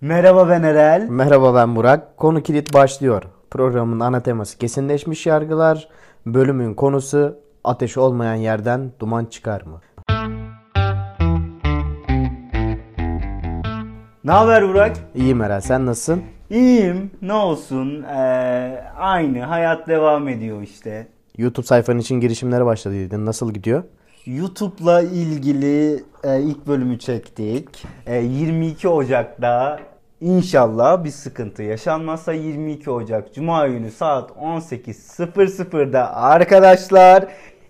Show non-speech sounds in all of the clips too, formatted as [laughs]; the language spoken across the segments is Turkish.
Merhaba ben Erel. Merhaba ben Burak. Konu kilit başlıyor. Programın ana teması kesinleşmiş yargılar. Bölümün konusu ateş olmayan yerden duman çıkar mı? Ne haber Burak? İyi Meral sen nasılsın? İyiyim. Ne olsun? Ee, aynı. Hayat devam ediyor işte. YouTube sayfanın için girişimlere başladıydın. Nasıl gidiyor? YouTube'la ilgili e, ilk bölümü çektik. E, 22 Ocak'ta inşallah bir sıkıntı yaşanmazsa 22 Ocak Cuma günü saat 18.00'da arkadaşlar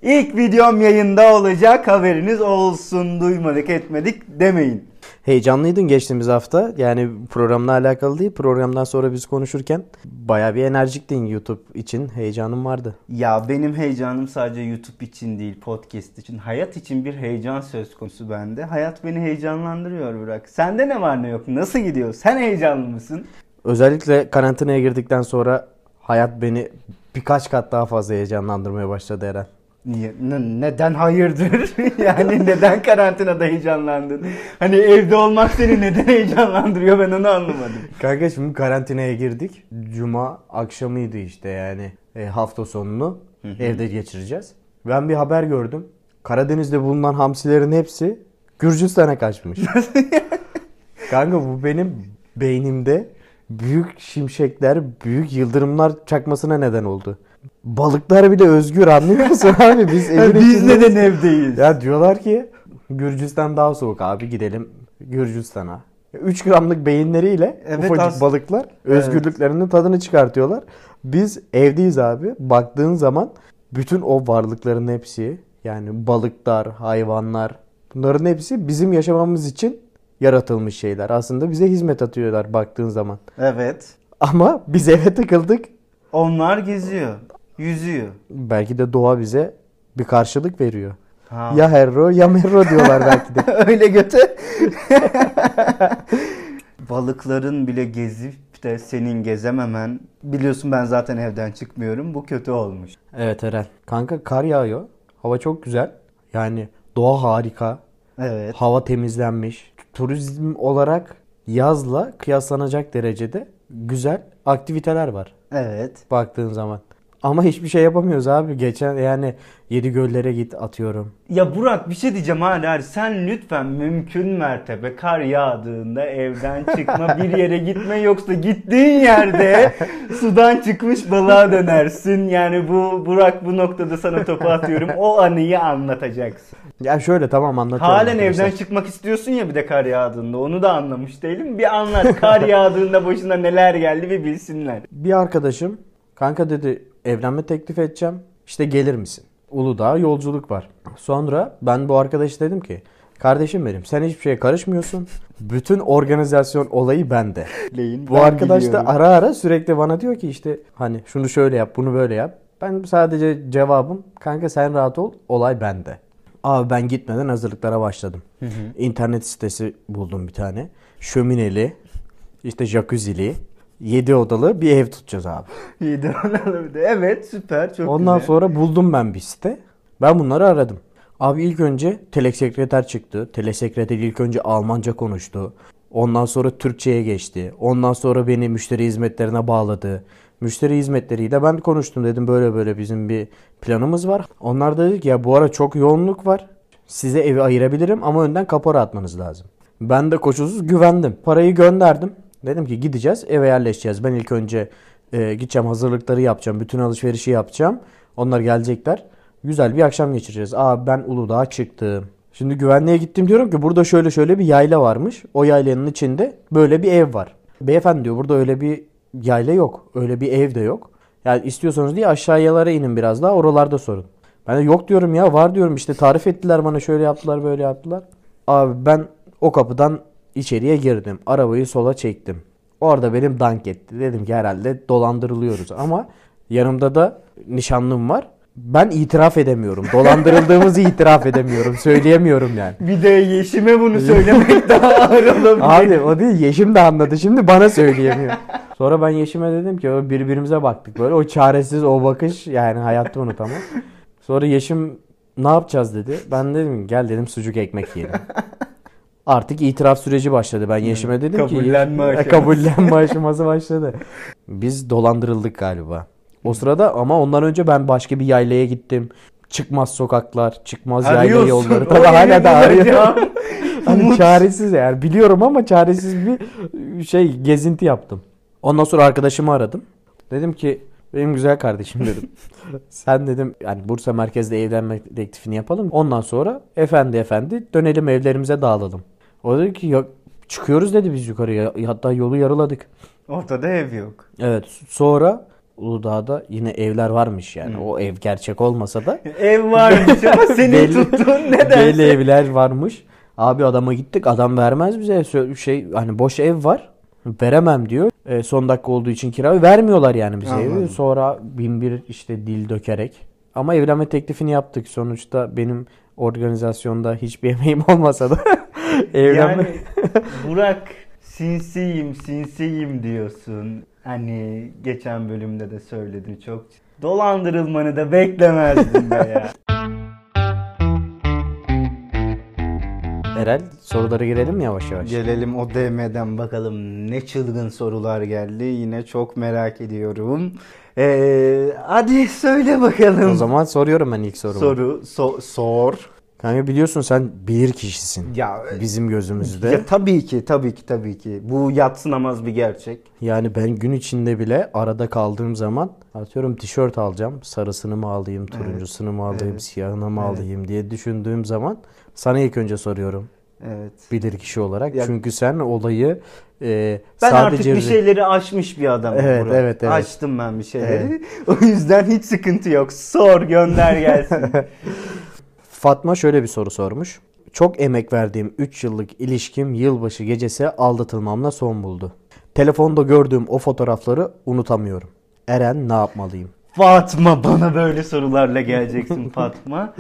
ilk videom yayında olacak haberiniz olsun duymadık etmedik demeyin. Heyecanlıydın geçtiğimiz hafta. Yani programla alakalı değil. Programdan sonra biz konuşurken baya bir enerjiktin YouTube için. Heyecanın vardı. Ya benim heyecanım sadece YouTube için değil, podcast için. Hayat için bir heyecan söz konusu bende. Hayat beni heyecanlandırıyor Burak. Sende ne var ne yok? Nasıl gidiyor? Sen heyecanlı mısın? Özellikle karantinaya girdikten sonra hayat beni birkaç kat daha fazla heyecanlandırmaya başladı Eren. Niye? Ne- neden hayırdır? [laughs] yani neden karantinada heyecanlandın? Hani evde olmak seni neden heyecanlandırıyor ben onu anlamadım. Kanka şimdi karantinaya girdik. Cuma akşamıydı işte yani e, hafta sonunu evde geçireceğiz. Ben bir haber gördüm. Karadeniz'de bulunan hamsilerin hepsi Gürcistan'a kaçmış. [laughs] Kanka bu benim beynimde büyük şimşekler, büyük yıldırımlar çakmasına neden oldu. Balıklar bile özgür anlıyor musun [laughs] abi? Biz evin Biz içindeyiz. neden evdeyiz? Ya diyorlar ki Gürcistan daha soğuk abi gidelim Gürcistan'a. 3 gramlık beyinleriyle Evet, ufacık as- balıklar özgürlüklerinin tadını çıkartıyorlar. Biz evdeyiz abi. Baktığın zaman bütün o varlıkların hepsi yani balıklar, hayvanlar bunların hepsi bizim yaşamamız için yaratılmış şeyler. Aslında bize hizmet atıyorlar baktığın zaman. Evet. Ama biz eve takıldık. Onlar geziyor. Yüzüyor. Belki de doğa bize bir karşılık veriyor. Ha. Ya herro ya merro diyorlar [laughs] belki de. Öyle göte. [laughs] Balıkların bile gezip de senin gezememen. Biliyorsun ben zaten evden çıkmıyorum. Bu kötü olmuş. Evet Eren. Kanka kar yağıyor. Hava çok güzel. Yani doğa harika. Evet. Hava temizlenmiş. Turizm olarak yazla kıyaslanacak derecede güzel aktiviteler var Evet. baktığın zaman. Ama hiçbir şey yapamıyoruz abi. Geçen yani yedi göllere git atıyorum. Ya Burak bir şey diyeceğim hala. Sen lütfen mümkün mertebe kar yağdığında evden çıkma [laughs] bir yere gitme yoksa gittiğin yerde [laughs] sudan çıkmış balığa dönersin. Yani bu Burak bu noktada sana topu atıyorum. O anıyı anlatacaksın. Ya şöyle tamam anlatıyorum. Halen arkadaşlar. evden çıkmak istiyorsun ya bir de kar yağdığında. Onu da anlamış değilim. Bir anlat kar yağdığında başına neler geldi bir bilsinler. Bir arkadaşım kanka dedi evlenme teklif edeceğim. İşte gelir misin? Uludağ yolculuk var. Sonra ben bu arkadaş dedim ki kardeşim benim sen hiçbir şeye karışmıyorsun. Bütün organizasyon olayı bende. Leyin, Bu ben arkadaş da biliyorum. ara ara sürekli bana diyor ki işte hani şunu şöyle yap bunu böyle yap. Ben sadece cevabım kanka sen rahat ol olay bende. Abi ben gitmeden hazırlıklara başladım. İnternet sitesi buldum bir tane. Şömineli, işte jacuzzi'li, 7 odalı bir ev tutacağız abi. [laughs] İyi bir de. Evet süper çok Ondan güzel. sonra buldum ben bir site. Ben bunları aradım. Abi ilk önce telesekreter çıktı. Telesekreter ilk önce Almanca konuştu. Ondan sonra Türkçe'ye geçti. Ondan sonra beni müşteri hizmetlerine bağladı. Müşteri hizmetleriyle ben konuştum dedim böyle böyle bizim bir planımız var. Onlar da dedi ki ya bu ara çok yoğunluk var. Size evi ayırabilirim ama önden kapora atmanız lazım. Ben de koşulsuz güvendim. Parayı gönderdim. Dedim ki gideceğiz eve yerleşeceğiz. Ben ilk önce e, gideceğim hazırlıkları yapacağım. Bütün alışverişi yapacağım. Onlar gelecekler. Güzel bir akşam geçireceğiz. Aa ben Uludağ'a çıktım. Şimdi güvenliğe gittim diyorum ki burada şöyle şöyle bir yayla varmış. O yaylanın içinde böyle bir ev var. Beyefendi diyor burada öyle bir yayla yok. Öyle bir ev de yok. Yani istiyorsanız diye aşağıyalara inin biraz daha oralarda sorun. Ben de yok diyorum ya var diyorum işte tarif ettiler bana şöyle yaptılar böyle yaptılar. Abi ben o kapıdan içeriye girdim. Arabayı sola çektim. Orada benim dank etti. Dedim ki herhalde dolandırılıyoruz ama yanımda da nişanlım var. Ben itiraf edemiyorum. Dolandırıldığımızı itiraf edemiyorum. Söyleyemiyorum yani. Bir de Yeşim'e bunu söylemek daha ağır olabilir. Abi o değil Yeşim de anladı. Şimdi bana söyleyemiyor. Sonra ben Yeşim'e dedim ki birbirimize baktık böyle. O çaresiz o bakış yani hayatta unutamam. Sonra Yeşim ne yapacağız dedi. Ben dedim gel dedim sucuk ekmek yiyelim. Artık itiraf süreci başladı. Ben Yeşim'e dedim ki Kabullenme aşaması. kabullenme [laughs] aşaması başladı. Biz dolandırıldık galiba. O sırada ama ondan önce ben başka bir yaylaya gittim. Çıkmaz sokaklar, çıkmaz yayla yolları. Tabii hala da arıyorum. [laughs] Hani çaresiz yani biliyorum ama çaresiz bir şey gezinti yaptım. Ondan sonra arkadaşımı aradım. Dedim ki benim güzel kardeşim dedim. [laughs] Sen dedim yani Bursa merkezde evlenme teklifini yapalım. Ondan sonra efendi efendi dönelim evlerimize dağılalım. O dedi ki ya, çıkıyoruz dedi biz yukarıya. Hatta yolu yarıladık. Ortada ev yok. Evet sonra Uludağ'da yine evler varmış yani. O ev gerçek olmasa da [laughs] Ev varmış ama [laughs] seni Belli- Belli nedense. evler varmış. Abi adama gittik. Adam vermez bize şey hani boş ev var. Veremem diyor. E, son dakika olduğu için kira vermiyorlar yani bize evi. Anladım. Sonra bin bir işte dil dökerek. Ama evlenme teklifini yaptık. Sonuçta benim organizasyonda hiçbir [laughs] emeğim olmasa da [laughs] evlenme Yani [laughs] Burak sinsiyim sinsiyim diyorsun. Hani geçen bölümde de söyledin çok. Dolandırılmanı da beklemezdim be ya. [laughs] Erel sorulara girelim yavaş yavaş? Gelelim o DM'den bakalım ne çılgın sorular geldi. Yine çok merak ediyorum. Ee, hadi söyle bakalım. O zaman soruyorum ben ilk sorumu. Soru so- sor. Kanka biliyorsun sen bilir kişisin. Ya Bizim gözümüzde. Ya tabii ki tabii ki tabii ki. Bu yatsınamaz bir gerçek. Yani ben gün içinde bile arada kaldığım zaman atıyorum tişört alacağım. Sarısını mı alayım, turuncusunu mu alayım, Evet. siyahını mı Evet. alayım diye düşündüğüm zaman sana ilk önce soruyorum. Evet. Bilir kişi olarak. Ya- Çünkü sen olayı e, Ben sadece artık bir şeyleri aşmış bir adamım. Evet, Burak. evet, evet. Açtım ben bir şeyleri. [laughs] O yüzden hiç sıkıntı yok. Sor gönder gelsin. [laughs] Fatma şöyle bir soru sormuş. Çok emek verdiğim 3 yıllık ilişkim yılbaşı gecesi aldatılmamla son buldu. Telefonda gördüğüm o fotoğrafları unutamıyorum. Eren ne yapmalıyım? Fatma bana böyle sorularla geleceksin [laughs] Fatma.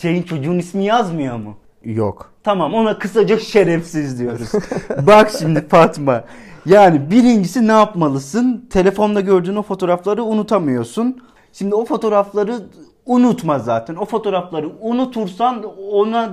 Şeyin çocuğun ismi yazmıyor mu? Yok. Tamam ona kısaca şerefsiz diyoruz. [laughs] Bak şimdi Fatma. Yani birincisi ne yapmalısın? Telefonda gördüğün o fotoğrafları unutamıyorsun. Şimdi o fotoğrafları unutma zaten. O fotoğrafları unutursan ona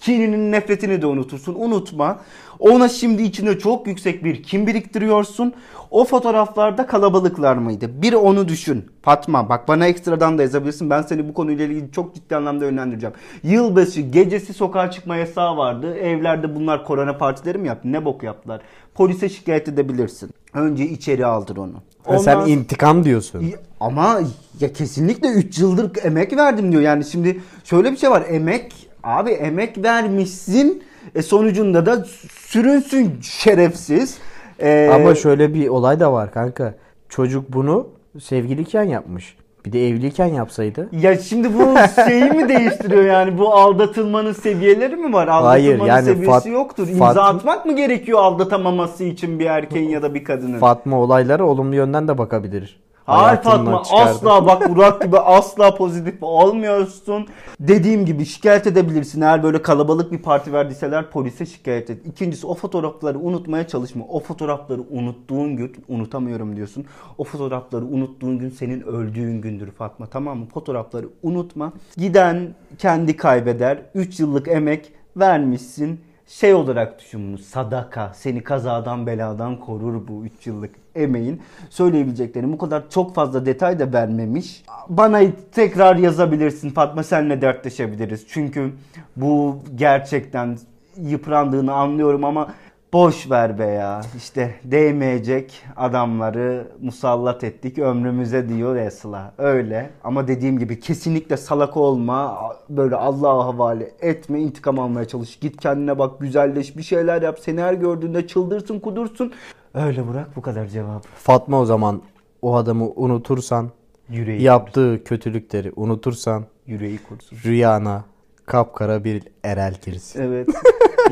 kininin nefretini de unutursun. Unutma. Ona şimdi içinde çok yüksek bir kin biriktiriyorsun. O fotoğraflarda kalabalıklar mıydı? Bir onu düşün. Fatma bak bana ekstradan da yazabilirsin. Ben seni bu konuyla ilgili çok ciddi anlamda yönlendireceğim. Yılbaşı gecesi sokağa çıkma yasağı vardı. Evlerde bunlar korona partileri mi yaptı? Ne bok yaptılar? Polise şikayet edebilirsin. Önce içeri aldır onu. Ha, sen Ondan- intikam diyorsun. ama ya kesinlikle 3 yıldır emek verdim diyor. Yani şimdi şöyle bir şey var. Emek abi emek vermişsin. E sonucunda da sürünsün şerefsiz. E, Ama şöyle bir olay da var kanka. Çocuk bunu sevgiliyken yapmış. Bir de evliyken yapsaydı. ya şimdi bu şeyi mi değiştiriyor yani bu aldatılmanın seviyeleri mi var? Hayır, Aldatılmanın yani seviyesi Fat- yoktur. İmza Fat- atmak mı gerekiyor aldatamaması için bir erkeğin ya da bir kadının? Fatma olaylara olumlu yönden de bakabilir. Hayır Fatma asla bak Burak gibi asla pozitif olmuyorsun. Dediğim gibi şikayet edebilirsin. Eğer böyle kalabalık bir parti verdiyseler polise şikayet et. İkincisi o fotoğrafları unutmaya çalışma. O fotoğrafları unuttuğun gün unutamıyorum diyorsun. O fotoğrafları unuttuğun gün senin öldüğün gündür Fatma tamam mı? Fotoğrafları unutma. Giden kendi kaybeder. 3 yıllık emek vermişsin şey olarak düşün bunu sadaka. Seni kazadan beladan korur bu 3 yıllık emeğin. Söyleyebileceklerim bu kadar. Çok fazla detay da vermemiş. Bana tekrar yazabilirsin Fatma. Senle dertleşebiliriz. Çünkü bu gerçekten yıprandığını anlıyorum ama boş ver be ya. İşte değmeyecek adamları musallat ettik ömrümüze diyor Esla. Öyle. Ama dediğim gibi kesinlikle salak olma böyle Allah'a havale etme intikam almaya çalış. Git kendine bak güzelleş bir şeyler yap. Seni her gördüğünde çıldırsın kudursun öyle bırak bu kadar cevap. Fatma o zaman o adamı unutursan, yüreği yaptığı kötülükleri unutursan yüreği kursun. rüyana kapkara bir erel girsin. Evet.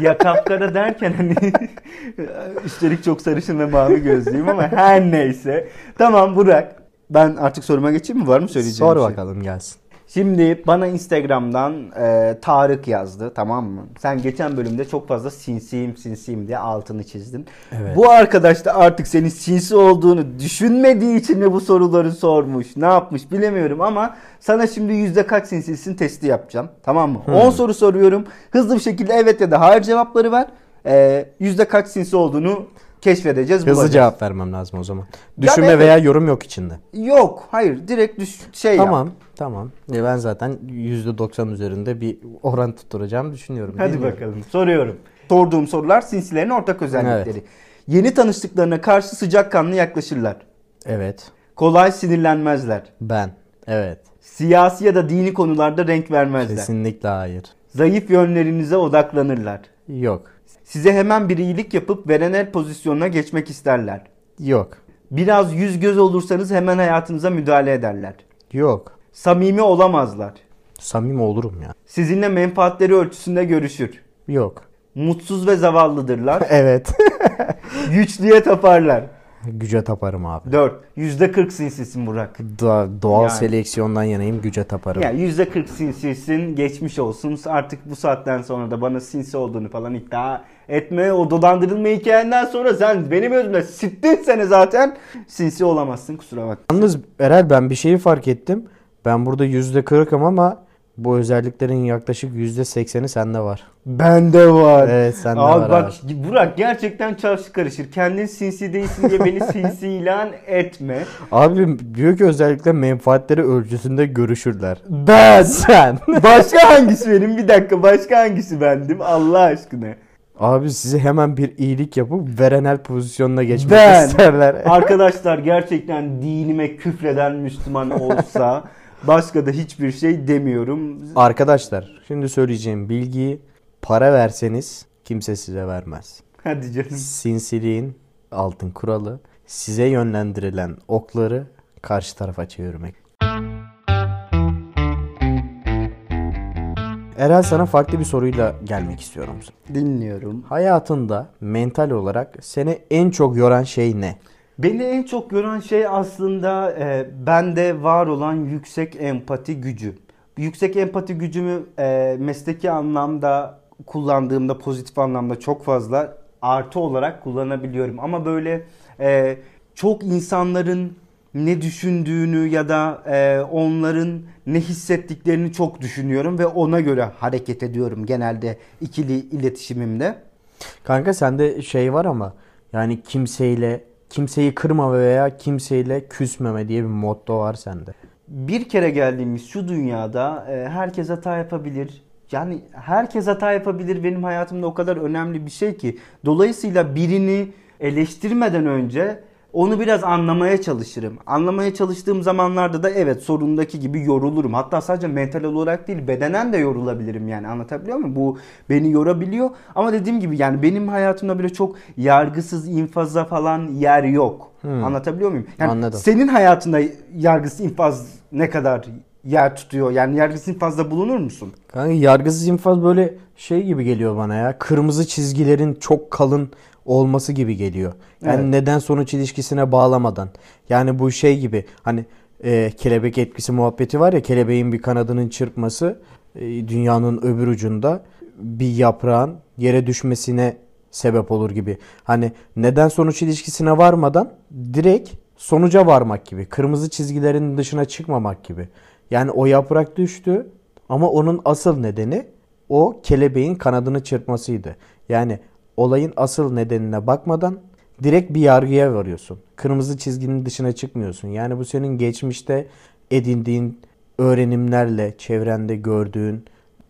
ya kapkara derken hani [laughs] üstelik çok sarışın ve mavi gözlüyüm ama her neyse. Tamam Burak. Ben artık soruma geçeyim mi? Var mı söyleyeceğim Sor şey? bakalım gelsin. Şimdi bana Instagram'dan e, Tarık yazdı tamam mı? Sen geçen bölümde çok fazla sinsiyim sinsiyim diye altını çizdin. Evet. Bu arkadaş da artık senin sinsi olduğunu düşünmediği için mi bu soruları sormuş? Ne yapmış bilemiyorum ama sana şimdi yüzde kaç sinsisin testi yapacağım. Tamam mı? 10 soru soruyorum. Hızlı bir şekilde evet ya da hayır cevapları ver. E, yüzde kaç sinsi olduğunu keşfedeceğiz. Hızlı bulacağız. cevap vermem lazım o zaman. Düşünme evet. veya yorum yok içinde. Yok hayır direkt düş şey yap. Tamam, tamam. Ya ben zaten %90 üzerinde bir oran tutturacağım düşünüyorum. Hadi Bilmiyorum. bakalım soruyorum. Sorduğum sorular sinsilerin ortak özellikleri. Yeni tanıştıklarına karşı sıcakkanlı yaklaşırlar. Evet. Kolay sinirlenmezler. Ben. Evet. Siyasi ya da dini konularda renk vermezler. Kesinlikle hayır. Zayıf yönlerinize odaklanırlar. Yok. Size hemen bir iyilik yapıp veren el pozisyonuna geçmek isterler. Yok. Biraz yüz göz olursanız hemen hayatınıza müdahale ederler. Yok. Samimi olamazlar. Samimi olurum ya. Sizinle menfaatleri ölçüsünde görüşür. Yok. Mutsuz ve zavallıdırlar. [laughs] Evet. Güçlüye taparlar. Güce taparım abi. 4. %40 sinsisin Burak. Doğa- doğal Yani. seleksiyondan yanayım güce taparım. Yani %40 sinsisin geçmiş olsun. Artık bu saatten sonra da bana sinsi olduğunu falan iddia etme. O dolandırılma hikayenden sonra sen benim özümde sittin seni zaten. Sinsi olamazsın kusura bakma. Yalnız Erel ben bir şeyi fark ettim. Ben burada %40'ım ama bu özelliklerin yaklaşık %80'i sende var. Bende var. Evet sende Abi var bak abi. Burak gerçekten çarşı karışır. Kendin sinsi değilsin diye beni [laughs] sinsi ilan etme. Abi büyük özellikle menfaatleri ölçüsünde görüşürler. Ben. [laughs] Sen. Başka hangisi benim? Bir dakika başka hangisi bendim? Allah aşkına. Abi size hemen bir iyilik yapıp verenel pozisyonuna geçmek Ben. isterler. Arkadaşlar gerçekten dinime küfreden Müslüman olsa [laughs] başka da hiçbir şey demiyorum. Arkadaşlar şimdi söyleyeceğim bilgiyi para verseniz kimse size vermez. Hadi canım. Sinsiliğin altın kuralı size yönlendirilen okları karşı tarafa çevirmek. Erel sana farklı bir soruyla gelmek istiyorum. Dinliyorum. Hayatında mental olarak seni en çok yoran şey ne? Beni en çok gören şey aslında e, bende var olan yüksek empati gücü. Yüksek empati gücümü e, mesleki anlamda kullandığımda pozitif anlamda çok fazla artı olarak kullanabiliyorum. Ama böyle e, çok insanların ne düşündüğünü ya da e, onların ne hissettiklerini çok düşünüyorum ve ona göre hareket ediyorum genelde ikili iletişimimde. Kanka sende şey var ama yani kimseyle kimseyi kırma veya kimseyle küsmeme diye bir motto var sende. bir kere geldiğimiz şu dünyada e, herkes hata yapabilir. Yani herkes hata yapabilir benim hayatımda o kadar önemli bir şey ki. Dolayısıyla birini eleştirmeden önce onu biraz anlamaya çalışırım. Anlamaya çalıştığım zamanlarda da evet sorundaki gibi yorulurum. Hatta sadece mental olarak değil bedenen de yorulabilirim yani anlatabiliyor muyum? Bu beni yorabiliyor. Ama dediğim gibi yani benim hayatımda böyle çok yargısız infaza falan yer yok. Anlatabiliyor muyum? Yani Anladım. senin hayatında yargısız infaz ne kadar yer tutuyor? Yani yargısız infazda bulunur musun? Kanka yargısız infaz böyle şey gibi geliyor bana ya. Kırmızı çizgilerin çok kalın olması gibi geliyor. Yani Evet. neden sonuç ilişkisine bağlamadan. Yani bu şey gibi hani e, kelebek etkisi muhabbeti var ya kelebeğin bir kanadının çırpması e, dünyanın öbür ucunda bir yaprağın yere düşmesine sebep olur gibi. Hani neden sonuç ilişkisine varmadan direkt sonuca varmak gibi. Kırmızı çizgilerin dışına çıkmamak gibi. Yani o yaprak düştü ama onun asıl nedeni o kelebeğin kanadını çırpmasıydı. Yani olayın asıl nedenine bakmadan direkt bir yargıya varıyorsun. Kırmızı çizginin dışına çıkmıyorsun. Yani bu senin geçmişte edindiğin öğrenimlerle, çevrende gördüğün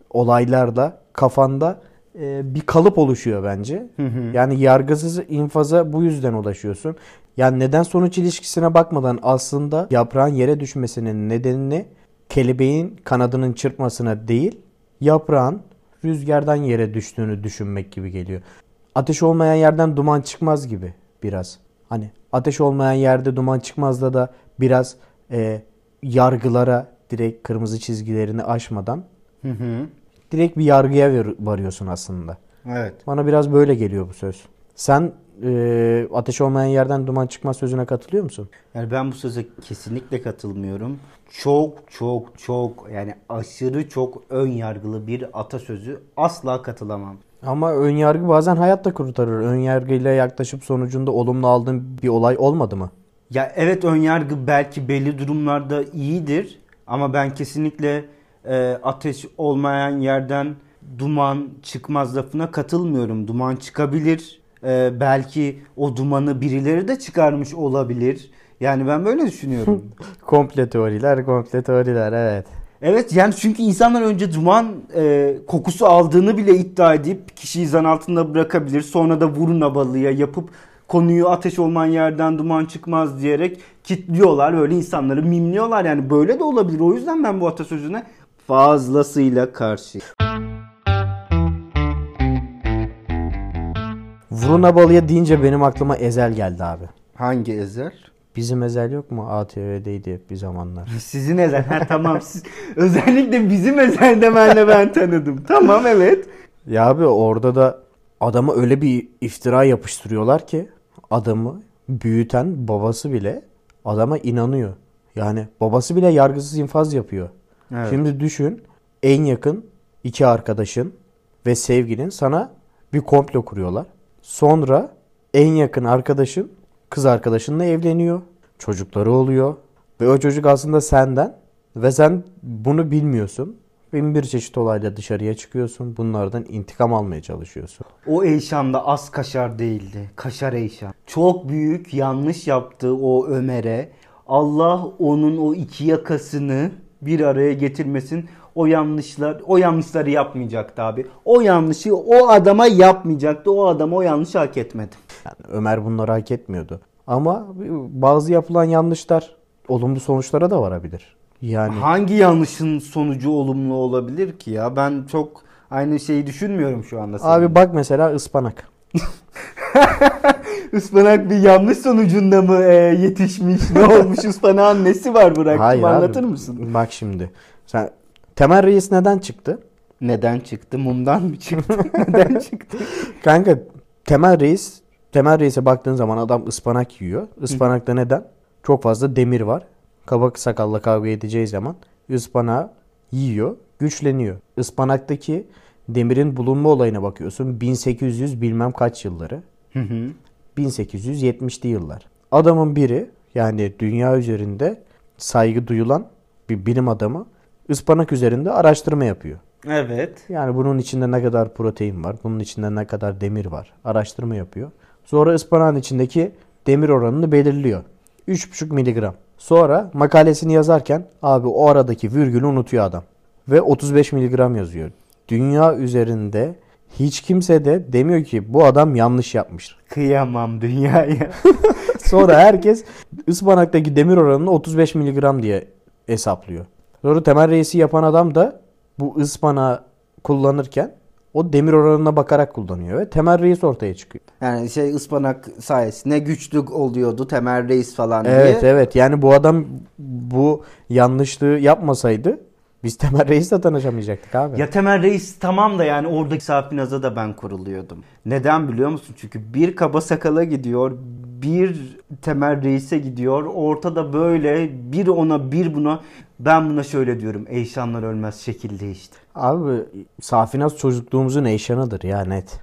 olaylarla kafanda e, bir kalıp oluşuyor bence. Yani yargısız infaza bu yüzden ulaşıyorsun. Yani neden sonuç ilişkisine bakmadan aslında yaprağın yere düşmesinin nedenini kelebeğin kanadının çırpmasına değil, yaprağın rüzgardan yere düştüğünü düşünmek gibi geliyor. Ateş olmayan yerden duman çıkmaz gibi biraz. Hani ateş olmayan yerde duman çıkmaz da da biraz e, yargılara direkt kırmızı çizgilerini aşmadan Hı hı. direkt bir yargıya var- varıyorsun aslında. Evet. Bana biraz böyle geliyor bu söz. Sen e, ateş olmayan yerden duman çıkmaz sözüne katılıyor musun? Yani ben bu söze kesinlikle katılmıyorum. Çok çok çok yani aşırı çok ön yargılı bir atasözü asla katılamam. Ama ön yargı bazen hayatta kurtarır. Ön yargıyla yaklaşıp sonucunda olumlu aldığın bir olay olmadı mı? Ya evet ön yargı belki belli durumlarda iyidir ama ben kesinlikle e, ateş olmayan yerden duman çıkmaz lafına katılmıyorum. Duman çıkabilir. E, belki o dumanı birileri de çıkarmış olabilir. Yani ben böyle düşünüyorum. [laughs] Komple teoriler, komple teoriler evet. Evet yani çünkü insanlar önce duman e, kokusu aldığını bile iddia edip kişiyi zan altında bırakabilir. Sonra da vurun abalıya yapıp konuyu ateş olmayan yerden duman çıkmaz diyerek kitliyorlar. Böyle insanları mimliyorlar yani böyle de olabilir. O yüzden ben bu atasözüne fazlasıyla karşı. Vuruna balıya deyince benim aklıma Ezel geldi abi. Hangi ezer? Bizim Ezel yok mu? ATV'deydi hep bir zamanlar. [laughs] Sizin ezer. Ha tamam siz özellikle bizim ezer demenle ben tanıdım. Tamam evet. Ya abi orada da adama öyle bir iftira yapıştırıyorlar ki adamı büyüten babası bile adama inanıyor. Yani babası bile yargısız infaz yapıyor. Evet. Şimdi düşün en yakın iki arkadaşın ve sevgilin sana bir komplo kuruyorlar. Sonra en yakın arkadaşın kız arkadaşınla evleniyor. Çocukları oluyor. Ve o çocuk aslında senden ve sen bunu bilmiyorsun. Bin bir çeşit olayla dışarıya çıkıyorsun. Bunlardan intikam almaya çalışıyorsun. O Eyşan da az kaşar değildi. Kaşar Eyşan. Çok büyük yanlış yaptı o Ömer'e. Allah onun o iki yakasını bir araya getirmesin. O yanlışlar, o yanlışları yapmayacaktı abi. O yanlışı o adama yapmayacaktı. O adam o yanlışı hak etmedi. Yani Ömer bunları hak etmiyordu. Ama bazı yapılan yanlışlar olumlu sonuçlara da varabilir. Yani Hangi yanlışın sonucu olumlu olabilir ki ya? Ben çok aynı şeyi düşünmüyorum şu anda. senin. abi bak mesela ıspanak. [laughs] Ispanak bir yanlış sonucunda mı e, yetişmiş? Ne olmuş? Ispanağın nesi var bıraktım Hayır abi. anlatır mısın? Bak şimdi. Sen Temel Reis neden çıktı? Neden çıktı? Mumdan mı çıktı? [laughs] Neden çıktı? Kanka Temel Reis Temel Reis'e baktığın zaman adam ıspanak yiyor. Ispanakta neden? Çok fazla demir var. Kabak sakalla kavga edeceği zaman ıspanağı yiyor, güçleniyor. Ispanaktaki demirin bulunma olayına bakıyorsun. 1800 bilmem kaç yılları. Hı hı. 1870'li yıllar. Adamın biri yani dünya üzerinde saygı duyulan bir bilim adamı ıspanak üzerinde araştırma yapıyor. evet. Yani bunun içinde ne kadar protein var, bunun içinde ne kadar demir var araştırma yapıyor. Sonra ıspanağın içindeki demir oranını belirliyor. 3,5 miligram. Sonra makalesini yazarken abi o aradaki virgülü unutuyor adam. Ve 35 miligram yazıyor. Dünya üzerinde hiç kimse de demiyor ki bu adam yanlış yapmış. Kıyamam dünyaya. [laughs] Sonra herkes ıspanaktaki demir oranını 35 miligram diye hesaplıyor. Sonra temel reisi yapan adam da bu ıspanağı kullanırken o demir oranına bakarak kullanıyor ve temel reis ortaya çıkıyor. Yani şey ıspanak sayesinde güçlü oluyordu Temel Reis falan diye. Evet evet yani bu adam bu yanlışlığı yapmasaydı biz temel reisle tanışamayacaktık abi. Ya Temel Reis tamam da yani oradaki Safinaza da ben kuruluyordum. Neden biliyor musun? Çünkü bir kaba sakala gidiyor, bir Temel Reis'e gidiyor. Ortada böyle bir ona bir buna. Ben buna şöyle diyorum. Eyşanlar ölmez şekil değişti. Abi Safinaz çocukluğumuzun eşyanıdır ya net.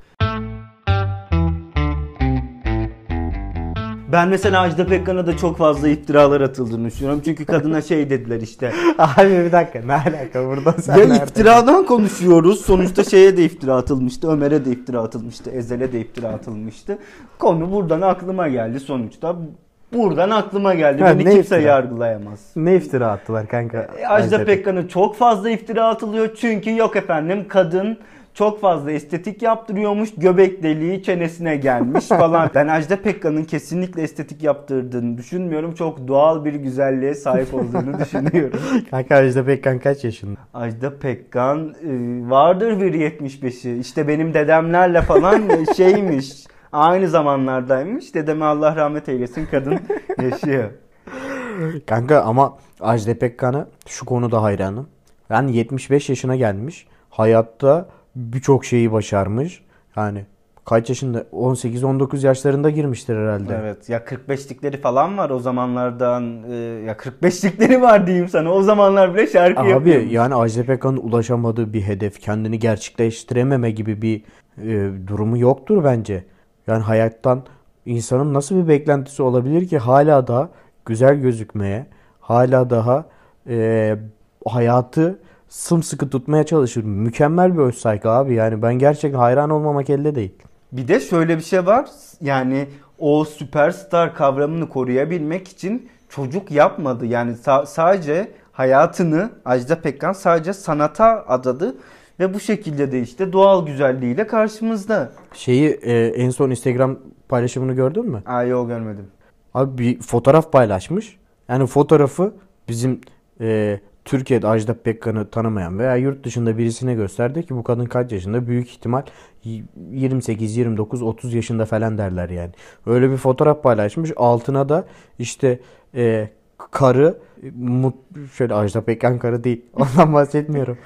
Ben mesela Ajda Pekkan'a da çok fazla iftiralar atıldığını düşünüyorum. Çünkü kadına şey dediler işte. [laughs] Abi bir dakika ne alaka burada sen ya nereden- iftiradan konuşuyoruz. Sonuçta şeye de iftira atılmıştı. Ömer'e de iftira atılmıştı. Ezel'e de iftira atılmıştı. Konu buradan aklıma geldi sonuçta. Buradan aklıma geldi. Ha, Beni ne kimse iftira? yargılayamaz. Ne iftira attılar kanka? E, Ajda Pekkan'a çok fazla iftira atılıyor. Çünkü yok efendim kadın çok fazla estetik yaptırıyormuş. Göbek deliği çenesine gelmiş [laughs] falan. Ben Ajda Pekkan'ın kesinlikle estetik yaptırdığını düşünmüyorum. Çok doğal bir güzelliğe sahip olduğunu [laughs] düşünüyorum. Kanka Ajda Pekkan kaç yaşında? Ajda Pekkan e, vardır bir 75'i. İşte benim dedemlerle falan [laughs] şeymiş. Aynı zamanlardaymış. Dedeme Allah rahmet eylesin kadın yaşıyor. Kanka ama Ajda Pekkan'a şu konuda hayranım. Yani 75 yaşına gelmiş. Hayatta birçok şeyi başarmış. Yani kaç yaşında? 18-19 yaşlarında girmiştir herhalde. Evet ya 45'likleri falan var o zamanlardan e, ya 45'likleri [laughs] var diyeyim sana o zamanlar bile şarkı Abi yapıyormuş. yani Ajda Pekkan'ın ulaşamadığı bir hedef, kendini gerçekleştirememe gibi bir e, durumu yoktur bence. Yani hayattan insanın nasıl bir beklentisi olabilir ki hala da güzel gözükmeye, hala daha e, hayatı sımsıkı tutmaya çalışır. Mükemmel bir saygı abi yani ben gerçekten hayran olmamak elde değil. Bir de şöyle bir şey var yani o süperstar kavramını koruyabilmek için çocuk yapmadı. Yani sa- sadece hayatını Ajda Pekkan sadece sanata adadı ve bu şekilde de işte doğal güzelliğiyle karşımızda. Şeyi e, en son Instagram paylaşımını gördün mü? Ay yok görmedim. Abi bir fotoğraf paylaşmış. Yani fotoğrafı bizim e, Türkiye'de Ajda Pekkan'ı tanımayan veya yurt dışında birisine gösterdi ki bu kadın kaç yaşında? Büyük ihtimal 28, 29, 30 yaşında falan derler yani. Öyle bir fotoğraf paylaşmış. Altına da işte e, karı mut, şöyle Ajda Pekkan karı değil. [laughs] Ondan bahsetmiyorum.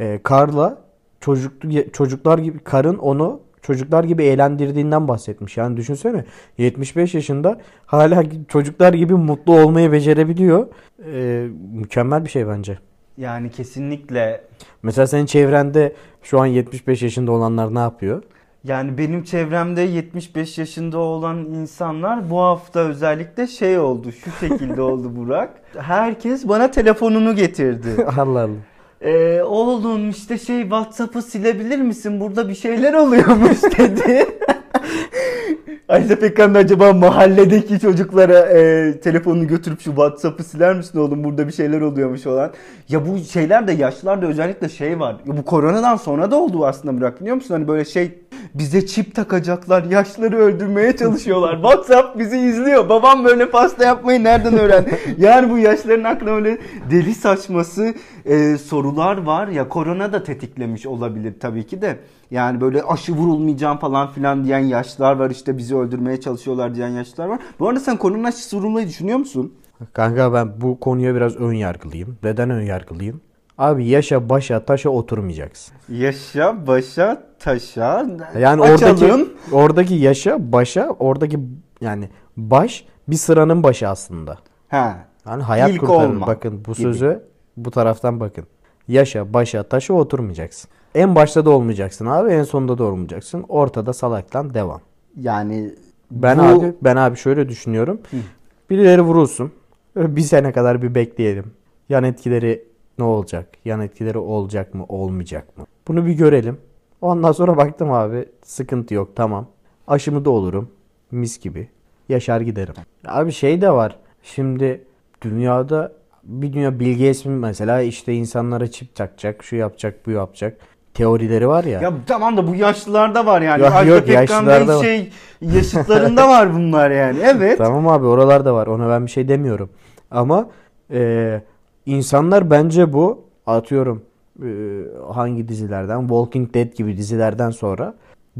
E, karla çocuk çocuklar gibi karın onu çocuklar gibi eğlendirdiğinden bahsetmiş. Yani düşünsene 75 yaşında hala çocuklar gibi mutlu olmayı becerebiliyor. Ee, mükemmel bir şey bence. Yani kesinlikle Mesela senin çevrende şu an 75 yaşında olanlar ne yapıyor? Yani benim çevremde 75 yaşında olan insanlar bu hafta özellikle şey oldu. Şu şekilde [laughs] oldu Burak. Herkes bana telefonunu getirdi. [laughs] Allah Allah. Ee, oğlum işte şey WhatsApp'ı silebilir misin? Burada bir şeyler oluyormuş dedi. [laughs] Ajda Pekkan da acaba mahalledeki çocuklara e, telefonunu götürüp şu WhatsApp'ı siler misin oğlum burada bir şeyler oluyormuş olan. Ya bu şeyler de yaşlarda özellikle şey var. Ya bu koronadan sonra da oldu aslında Burak biliyor musun? Hani böyle şey bize çip takacaklar yaşları öldürmeye çalışıyorlar. WhatsApp bizi izliyor. Babam böyle pasta yapmayı nereden öğrendi? [laughs] Yani bu yaşların aklına öyle deli saçması e, sorular var. Ya korona da tetiklemiş olabilir tabii ki de. Yani böyle aşı vurulmayacağım falan filan diyen yaşlar var. İşte bizi öldürmeye çalışıyorlar diyen yaşlar var. Bu arada sen konunun aşısı vurulmayı düşünüyor musun? Kanka ben bu konuya biraz ön yargılıyım. Neden ön yargılıyım? Abi yaşa başa taşa oturmayacaksın. Yaşa, başa, taşa. Yani Açalım. oradaki oradaki yaşa başa oradaki yani baş bir sıranın başı aslında. Ha. Yani hayat İlk olma Bakın bu gibi. sözü bu taraftan bakın. Yaşa, başa, taşa oturmayacaksın. En başta da olmayacaksın abi, en sonunda da olmayacaksın. Ortada salaktan devam. Yani Ben bu- abi ben abi şöyle düşünüyorum. Birileri vurulsun. [laughs] Bir sene kadar bir bekleyelim. Yan etkileri ne olacak? Yan etkileri olacak mı, olmayacak mı? Bunu bir görelim. Ondan sonra baktım abi sıkıntı yok tamam. Aşımı da olurum. Mis gibi. Yaşar giderim. Abi şey de var. Şimdi dünyada bir dünya Bill Gates mesela işte insanlara çip takacak, şu yapacak, bu yapacak. Teorileri var ya. Ya tamam da bu yaşlılarda var yani. Yok, yok, yaşlılarda var. şey yaşıtlarında var bunlar yani. [laughs] Evet. Tamam abi oralarda var. Ona ben bir şey demiyorum. Ama e, insanlar bence bu atıyorum e, hangi dizilerden Walking Dead gibi dizilerden sonra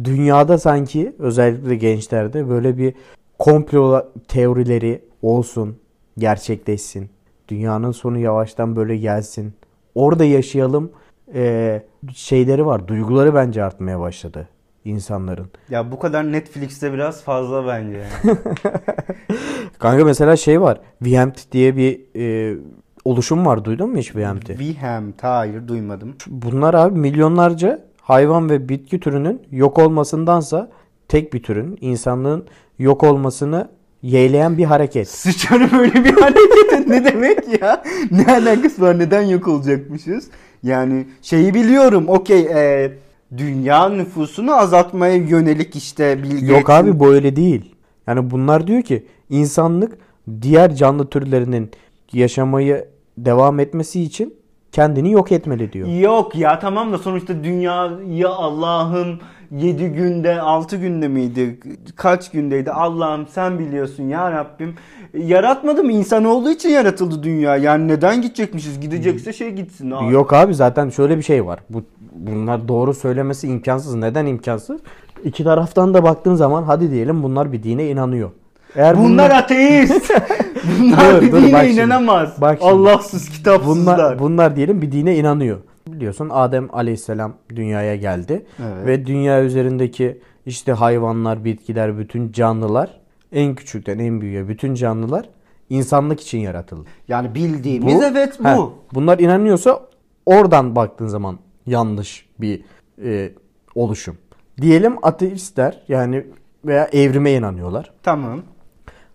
dünyada sanki özellikle gençlerde böyle bir komplo teorileri olsun, gerçekleşsin. Dünyanın sonu yavaştan böyle gelsin. Orada yaşayalım e, şeyleri var. Duyguları bence artmaya başladı insanların. Ya bu kadar Netflix'te biraz fazla bence yani. [laughs] Kanka mesela şey var. VMT diye bir e, oluşum var. Duydun mu hiç VMT? Vihem, hayır duymadım. Bunlar abi milyonlarca hayvan ve bitki türünün yok olmasındansa tek bir türün insanlığın yok olmasını yeğleyen bir hareket. [laughs] Sıçarım öyle bir hareketin ne demek ya? Ne alakası var? Neden yok olacakmışız? Yani şeyi biliyorum. Okey e, dünya nüfusunu azaltmaya yönelik işte Bill Yok abi bu öyle değil. Yani bunlar diyor ki insanlık diğer canlı türlerinin yaşamayı devam etmesi için kendini yok etmeli diyor. Yok ya tamam da sonuçta dünyayı Allah'ım 7 günde 6 günde miydi? Kaç gündeydi? Allah'ım sen biliyorsun ya Rabbim. Yaratmadım insan olduğu için yaratıldı dünya. Yani neden gidecekmişiz? Gidecekse şey gitsin. abi. Yok abi zaten şöyle bir şey var. Bu bunlar doğru söylemesi imkansız. Neden imkansız? İki taraftan da baktığın zaman hadi diyelim bunlar bir dine inanıyor. Eğer Bunlar ateist. [laughs] Bunlar Dur, bir dur, dine bak şimdi. inanamaz. Bak şimdi. Allahsız kitapsızlar. bunlar bunlar diyelim bir dine inanıyor. Biliyorsun Adem Aleyhisselam dünyaya geldi Evet. ve dünya üzerindeki işte hayvanlar, bitkiler, bütün canlılar en küçükten en büyüğe bütün canlılar insanlık için yaratıldı. Yani bildiğimiz evet bu. He, bunlar inanıyorsa oradan baktığın zaman yanlış bir e, oluşum. Diyelim ateistler yani veya evrime inanıyorlar. Tamam.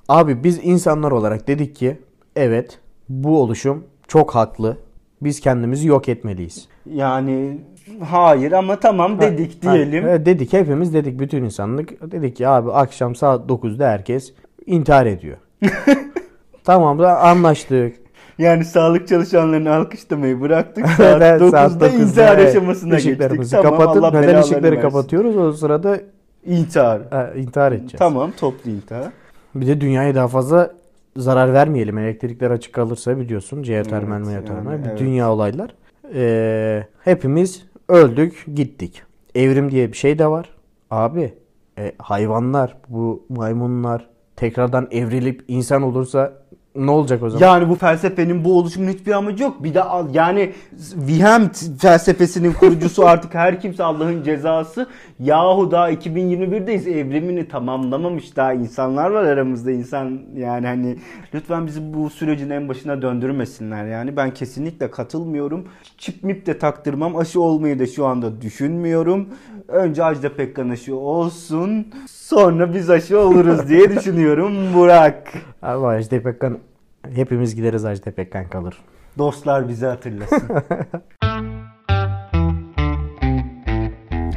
Abi biz insanlar olarak dedik ki evet bu oluşum çok haklı. Biz kendimizi yok etmeliyiz. Yani hayır ama tamam dedik Ha, diyelim. evet, dedik hepimiz dedik bütün insanlık. Dedik ki abi akşam saat 9'da herkes intihar ediyor. [laughs] tamam da anlaştık. Yani sağlık çalışanlarını alkışlamayı bıraktık. [laughs] Saat Evet, 9'da, saat 9'da, intihar evet. aşamasına geçtik. Tamam kapatıp Allah neden ışıkları versin. kapatıyoruz? O sırada İntihar. e, intihar edeceğiz. Tamam toplu intihar. Bir de dünyaya daha fazla zarar vermeyelim. Elektrikler açık kalırsa biliyorsun jeotermal, Evet, meotermal yani evet. dünya olaylar. Ee, hepimiz öldük, gittik. Evrim diye bir şey de var. Abi e, hayvanlar, bu maymunlar tekrardan evrilip insan olursa ne olacak o zaman? Yani bu felsefenin bu oluşumun hiçbir amacı yok. Bir de al- yani Vihem felsefesinin kurucusu [laughs] artık her kimse Allah'ın cezası. Yahu daha 2021'deyiz. Evrimini tamamlamamış daha insanlar var aramızda insan yani hani lütfen bizi bu sürecin en başına döndürmesinler yani. Ben kesinlikle katılmıyorum. Çip mip de taktırmam. Aşı olmayı da şu anda düşünmüyorum. Önce Ajda Pekkan aşı olsun. Sonra biz aşı oluruz diye [laughs] düşünüyorum. Burak. Abi Ajda Pekkan hepimiz gideriz Ajda Pekkan kalır. Dostlar bizi hatırlasın.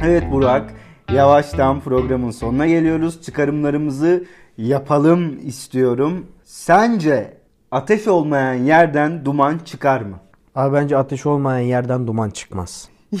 evet Burak, yavaştan programın sonuna geliyoruz. Çıkarımlarımızı yapalım istiyorum. Sence ateş olmayan yerden duman çıkar mı? Abi bence ateş olmayan yerden duman çıkmaz. [laughs]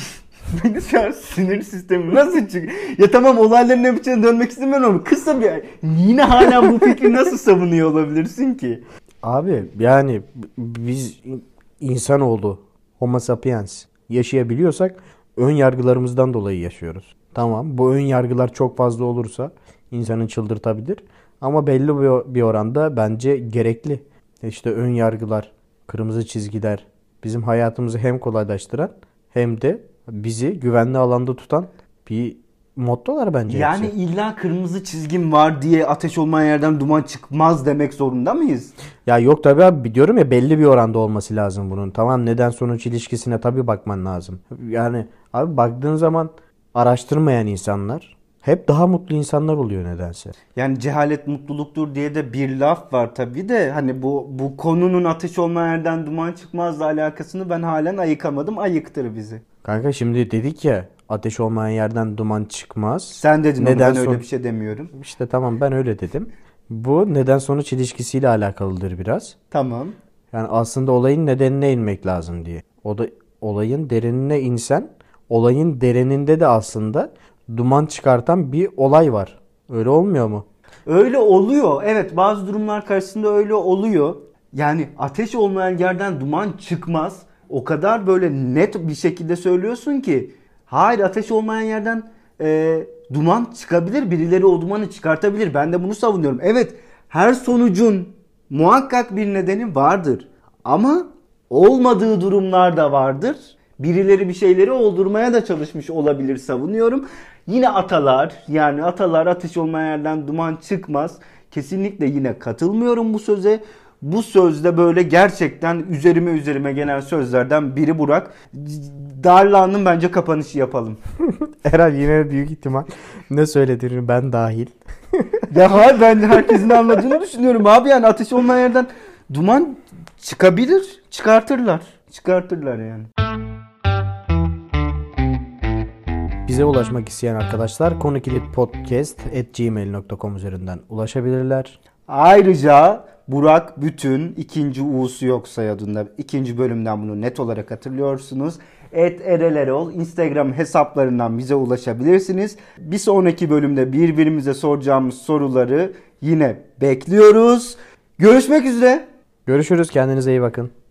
Beni şu an sinir sistemi nasıl çık? Ya tamam olayların hep içine dönmek istemiyorum ama kısa bir... Yine hala bu fikri nasıl savunuyor olabilirsin ki? Abi yani biz in- insanoğlu homo sapiens yaşayabiliyorsak ön yargılarımızdan dolayı yaşıyoruz. Tamam bu ön yargılar çok fazla olursa insanı çıldırtabilir ama belli bir oranda bence gerekli. İşte ön yargılar, kırmızı çizgiler bizim hayatımızı hem kolaylaştıran hem de bizi güvenli alanda tutan bir mottolar bence. Yani hepsi. illa kırmızı çizgim var diye ateş olmayan yerden duman çıkmaz demek zorunda mıyız? Ya yok tabii abi diyorum ya belli bir oranda olması lazım bunun. Tamam neden sonuç ilişkisine tabii bakman lazım. Yani abi baktığın zaman araştırmayan insanlar hep daha mutlu insanlar oluyor nedense. Yani cehalet mutluluktur diye de bir laf var tabii de hani bu bu konunun ateş olmayan yerden duman çıkmazla alakasını ben halen ayıkamadım. Ayıktır bizi. Kanka şimdi dedik ya ateş olmayan yerden duman çıkmaz. Sen dedin Neden ama ben öyle bir şey demiyorum. İşte tamam ben öyle dedim. Bu neden sonuç ilişkisiyle alakalıdır biraz. Tamam. Yani aslında olayın nedenine inmek lazım diye. O da olayın derinine insen olayın derininde de aslında duman çıkartan bir olay var. Öyle olmuyor mu? Öyle oluyor. Evet bazı durumlar karşısında öyle oluyor. Yani ateş olmayan yerden duman çıkmaz. O kadar böyle net bir şekilde söylüyorsun ki. Hayır ateş olmayan yerden e, duman çıkabilir. Birileri o dumanı çıkartabilir. Ben de bunu savunuyorum. Evet her sonucun muhakkak bir nedeni vardır. Ama olmadığı durumlar da vardır. Birileri bir şeyleri oldurmaya da çalışmış olabilir savunuyorum. Yine atalar yani atalar ateş olmayan yerden duman çıkmaz. Kesinlikle yine katılmıyorum bu söze. Bu sözde böyle gerçekten üzerime üzerime gelen sözlerden biri Burak. Darlandım bence kapanışı yapalım. [laughs] Herhalde yine büyük ihtimal ne söylediğini ben dahil. [laughs] ya hayır ben herkesin anladığını düşünüyorum abi yani ateş olmayan yerden duman çıkabilir. Çıkartırlar. Çıkartırlar yani. Bize ulaşmak isteyen arkadaşlar konukilitpodcast.gmail.com üzerinden ulaşabilirler. Ayrıca Burak Bütün ikinci U'su yok soyadında ikinci bölümden bunu net olarak hatırlıyorsunuz. Et Erel Erol Instagram hesaplarından bize ulaşabilirsiniz. Bir sonraki bölümde birbirimize soracağımız soruları yine bekliyoruz. Görüşmek üzere. Görüşürüz kendinize iyi bakın.